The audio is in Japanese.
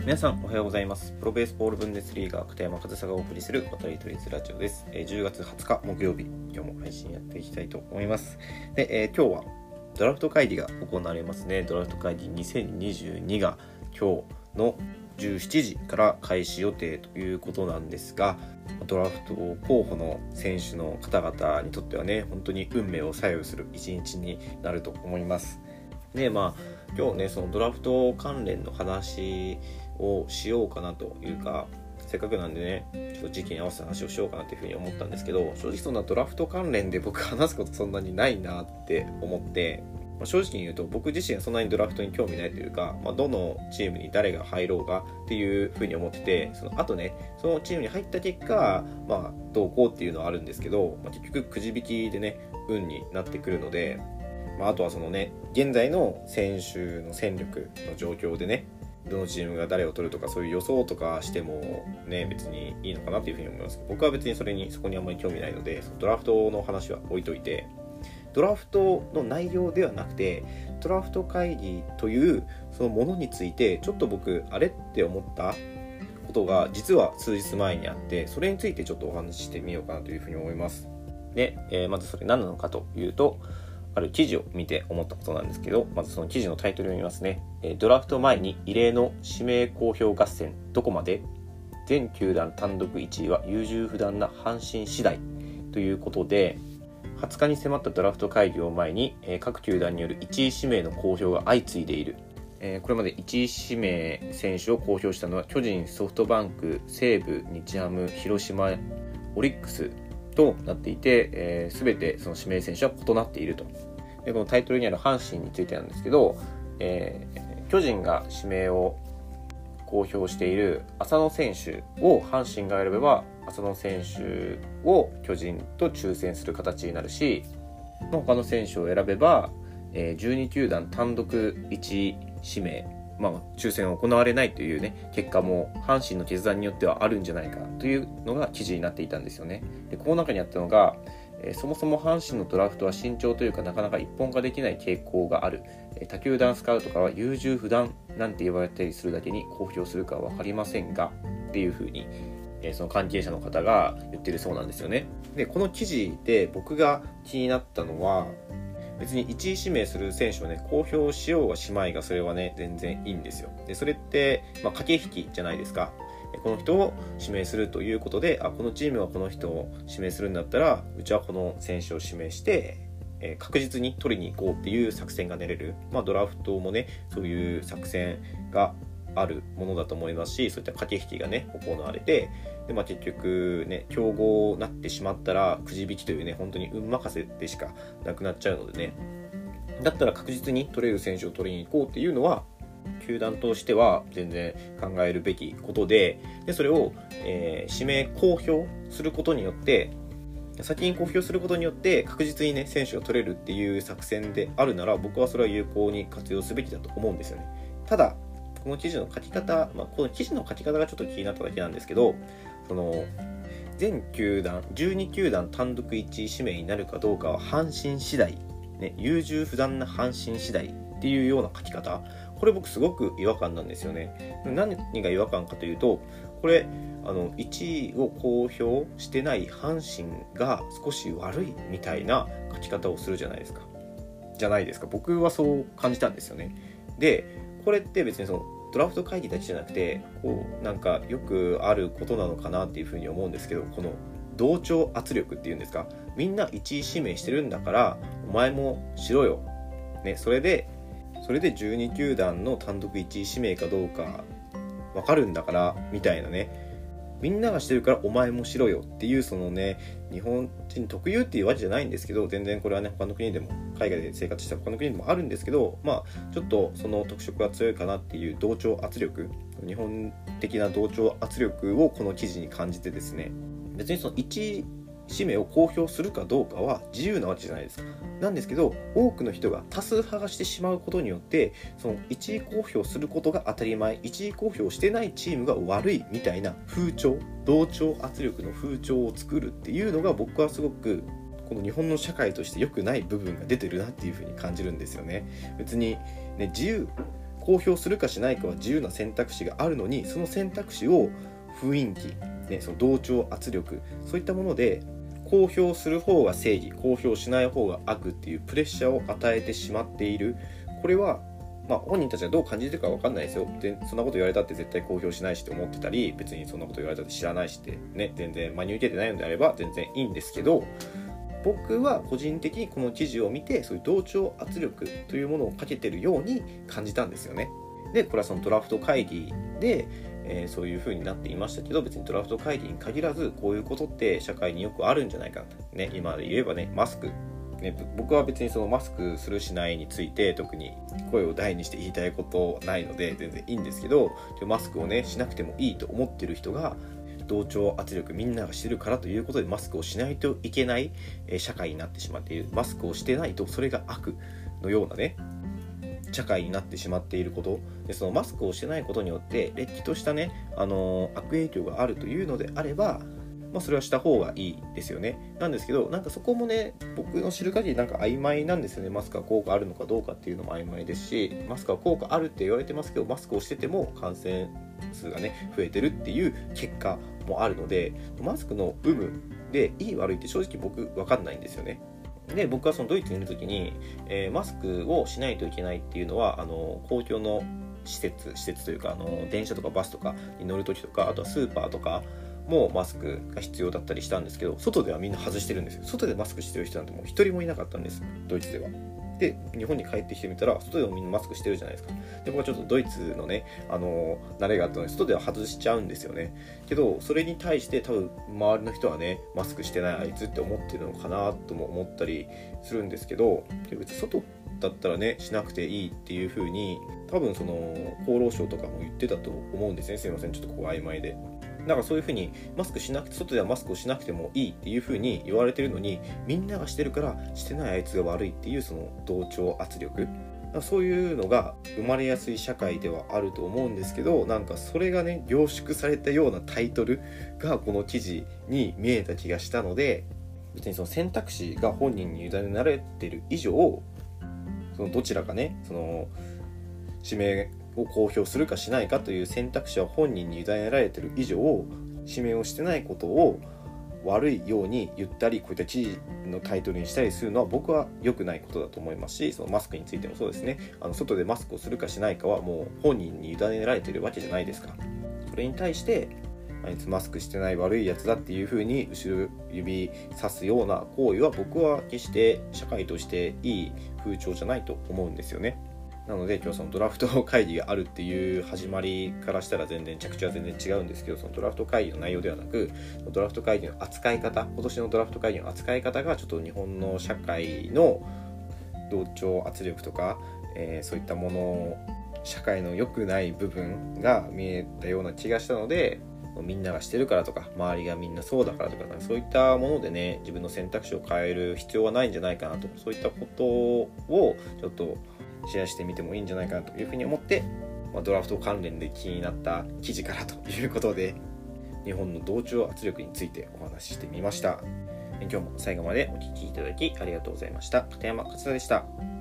皆さんおはようございます。プロベースボールブンデスリーガー片山和沙がお送りする渡り鳥ズラジオです、え10月20日木曜日今日も配信やっていきたいと思います。で、えー今日はドラフト会議が行われますね。ドラフト会議2022が今日の17時から開始予定ということなんですがドラフト候補の選手の方々にとってはね本当に運命を左右する一日になると思います。でまあ今日ねそのドラフト関連の話をしようかなというかせっかくなんでねちょっと時期に合わせた話をしようかなというふうに思ったんですけど正直そんなドラフト関連で僕話すことそんなにないなって思って、まあ、正直に言うと僕自身はそんなにドラフトに興味ないというか、まあ、どのチームに誰が入ろうがっていうふうに思っててそのあとねそのチームに入った結果、まあ、どうこうっていうのはあるんですけど、まあ、結局くじ引きでね運になってくるので、まあ、あとはそのね現在の選手の戦力の状況でねどのチームが誰を取るとかそういう予想とかしてもね別にいいのかなっていうふうに思います。けど僕は別にそれにそこにあんまり興味ないのでそのドラフトの話は置いといてドラフトの内容ではなくてドラフト会議というそのものについてちょっと僕あれって思ったことが実は数日前にあってそれについてちょっとお話ししてみようかなというふうに思います。で、えーまずそれ何なのかというとある記事を見て思ったことなんですけどまずその記事のタイトルを見ますね、ドラフト前に異例の指名公表合戦。どこまで？全球団単独1位は優柔不断な阪神次第ということで20日に迫ったドラフト会議を前に、各球団による1位指名の公表が相次いでいる、これまで1位指名選手を公表したのは巨人ソフトバンク西武日ハム広島オリックスとなっていて、えー、全てその指名選手は異なっていると。でこのタイトルにある阪神についてなんですけど、えー巨人が指名を公表している浅野選手を阪神が選べば浅野選手を巨人と抽選する形になるし他の選手を選べば、え12球団単独1指名、まあ、抽選行われないというね結果も阪神の決断によってはあるんじゃないかというのが記事になっていたんですよね。でこの中にあったのがえそもそも阪神のドラフトは慎重というかなかなか一本化できない傾向がある、え他球団スカウトからは優柔不断なんて言われたりするだけに公表するかは分かりませんがっていうふうに、えその関係者の方が言ってるそうなんですよねでこの記事で僕が気になったのは別に1位指名する選手をね公表しようがしまいがそれはね全然いいんですよ。でそれって、まあ、駆け引きじゃないですか。この人を指名するということであこのチームはこの人を指名するんだったらうちはこの選手を指名して、え確実に取りに行こうっていう作戦が練れる、まあ、ドラフトもねそういう作戦があるものだと思いますしそういった駆け引きがね行われてで、まあ、結局ね競合になってしまったらくじ引きというね本当に運任せでしかなくなっちゃうのでねだったら確実に取れる選手を取りに行こうっていうのは球団としては全然考えるべきことででそれを、えー指名公表することによって先に公表することによって確実にね選手が取れるっていう作戦であるなら僕はそれは有効に活用すべきだと思うんですよね。ただこの記事の書き方、まあ、この記事の書き方がちょっと気になっただけなんですけどその全球団12球団単独1位指名になるかどうかは阪神次第、ね、優柔不断な阪神次第っていうような書き方。これ僕すごく違和感なんですよね。何が違和感かというとこれあの1位を公表してない阪神が少し悪いみたいな書き方をするじゃないですか。じゃないですか。僕はそう感じたんですよね。でこれって別にそのドラフト会議だけじゃなくてこうなんかよくあることなのかなっていうふうに思うんですけどこの同調圧力っていうんですかみんな1位指名してるんだからお前もしろよ、ね、それでそれで12球団の単独1位指名かどうか分かるんだからみたいなね。みんながしてるからお前もしろよっていうそのね日本人特有っていうわけじゃないんですけど全然これはね他の国でも海外で生活した他の国でもあるんですけどまあちょっとその特色が強いかなっていう同調圧力日本的な同調圧力をこの記事に感じてですね。別にその一指名を公表するかどうかは自由なわけじゃないですか。なんですけど多くの人が多数派がしてしまうことによってその1位公表することが当たり前1位公表してないチームが悪いみたいな風潮同調圧力の風潮を作るっていうのが僕はすごくこの日本の社会として良くない部分が出てるなっていうふうに感じるんですよね。別にね自由公表するかしないかは自由な選択肢があるのにその選択肢を雰囲気、ね、その同調圧力そういったもので公表する方が正義公表しない方が悪っていうプレッシャーを与えてしまっているこれはまあ、本人たちはどう感じてるか分かんないですよでそんなこと言われたって絶対公表しないしって思ってたり別にそんなこと言われたって知らないしってね全然真に受けてないのであれば全然いいんですけど僕は個人的にこの記事を見てそういう同調圧力というものをかけてるように感じたんですよね。でこれはそのドラフト会議で、えー、そういう風になっていましたけど別にドラフト会議に限らずこういうことって社会によくあるんじゃないかと。ね今で言えばねマスク。ね、僕は別にそのマスクするしないについて特に声を大にして言いたいことないので全然いいんですけどマスクをねしなくてもいいと思ってる人が同調圧力みんながしてるからということでマスクをしないといけない、え社会になってしまっている。マスクをしてないとそれが悪のようなね社会になってしまっていることでそのマスクをしてないことによってれっきとしたね、あのー、悪影響があるというのであればまあ、それはした方がいいですよね。なんですけど、なんかそこもね、僕の知る限りなんか曖昧なんですよね。マスクは効果あるのかどうかっていうのも曖昧ですし、マスクは効果あるって言われてますけど、マスクをしてても感染数がね、増えてるっていう結果もあるので、マスクの有無でいい悪いって正直僕分かんないんですよね。で、僕はそのドイツにいる時に、えー、マスクをしないといけないっていうのは、あの、公共の施設、施設というか、あの、電車とかバスとかに乗る時とか、あとはスーパーとか、もマスクが必要だったりしたんですけど外ではみんな外してるんですよ。外でマスクしてる人なんてもう一人もいなかったんですドイツでは。で日本に帰ってきてみたら外でもみんなマスクしてるじゃないですか。で僕はちょっとドイツのねあの慣れがあったので外では外しちゃうんですよね。けどそれに対して多分周りの人はねマスクしてないあいつって思ってるのかなとも思ったりするんですけど別に外だったらねしなくていいっていう風に多分その厚労省とかも言ってたと思うんですね。すいません。ちょっとここ曖昧で。だからそういうふうにマスクしなくて外ではマスクをしなくてもいいっていうふうに言われてるのにみんながしてるからしてないあいつが悪いっていうその同調圧力。そういうのが生まれやすい社会ではあると思うんですけどなんかそれがね凝縮されたようなタイトルがこの記事に見えた気がしたので別にその選択肢が本人に委ねられてる以上そのどちらかねその指名を公表するかしないかという選択肢は本人に委ねられている以上指名をしてないことを悪いように言ったりこういった記事のタイトルにしたりするのは僕は良くないことだと思いますしそのマスクについてもそうですね。あの外でマスクをするかしないかはもう本人に委ねられてるわけじゃないですか。それに対してあいつマスクしてない悪いやつだっていう風に後ろ指さすような行為は僕は決して社会としていい風潮じゃないと思うんですよね。なので今日そのドラフト会議があるっていう始まりからしたら全然着地は全然違うんですけどそのドラフト会議の内容ではなくドラフト会議の扱い方今年のドラフト会議の扱い方がちょっと日本の社会の同調圧力とか、えー、そういったもの社会の良くない部分が見えたような気がしたのでみんながしてるからとか周りがみんなそうだからとかそういったものでね自分の選択肢を変える必要はないんじゃないかなとそういったことをちょっとシェアしてみてもいいんじゃないかなというふうに思って、まあ、ドラフト関連で気になった記事からということで日本の同調圧力についてお話ししてみました。今日も最後までお聴きいただきありがとうございました。片山勝田でした。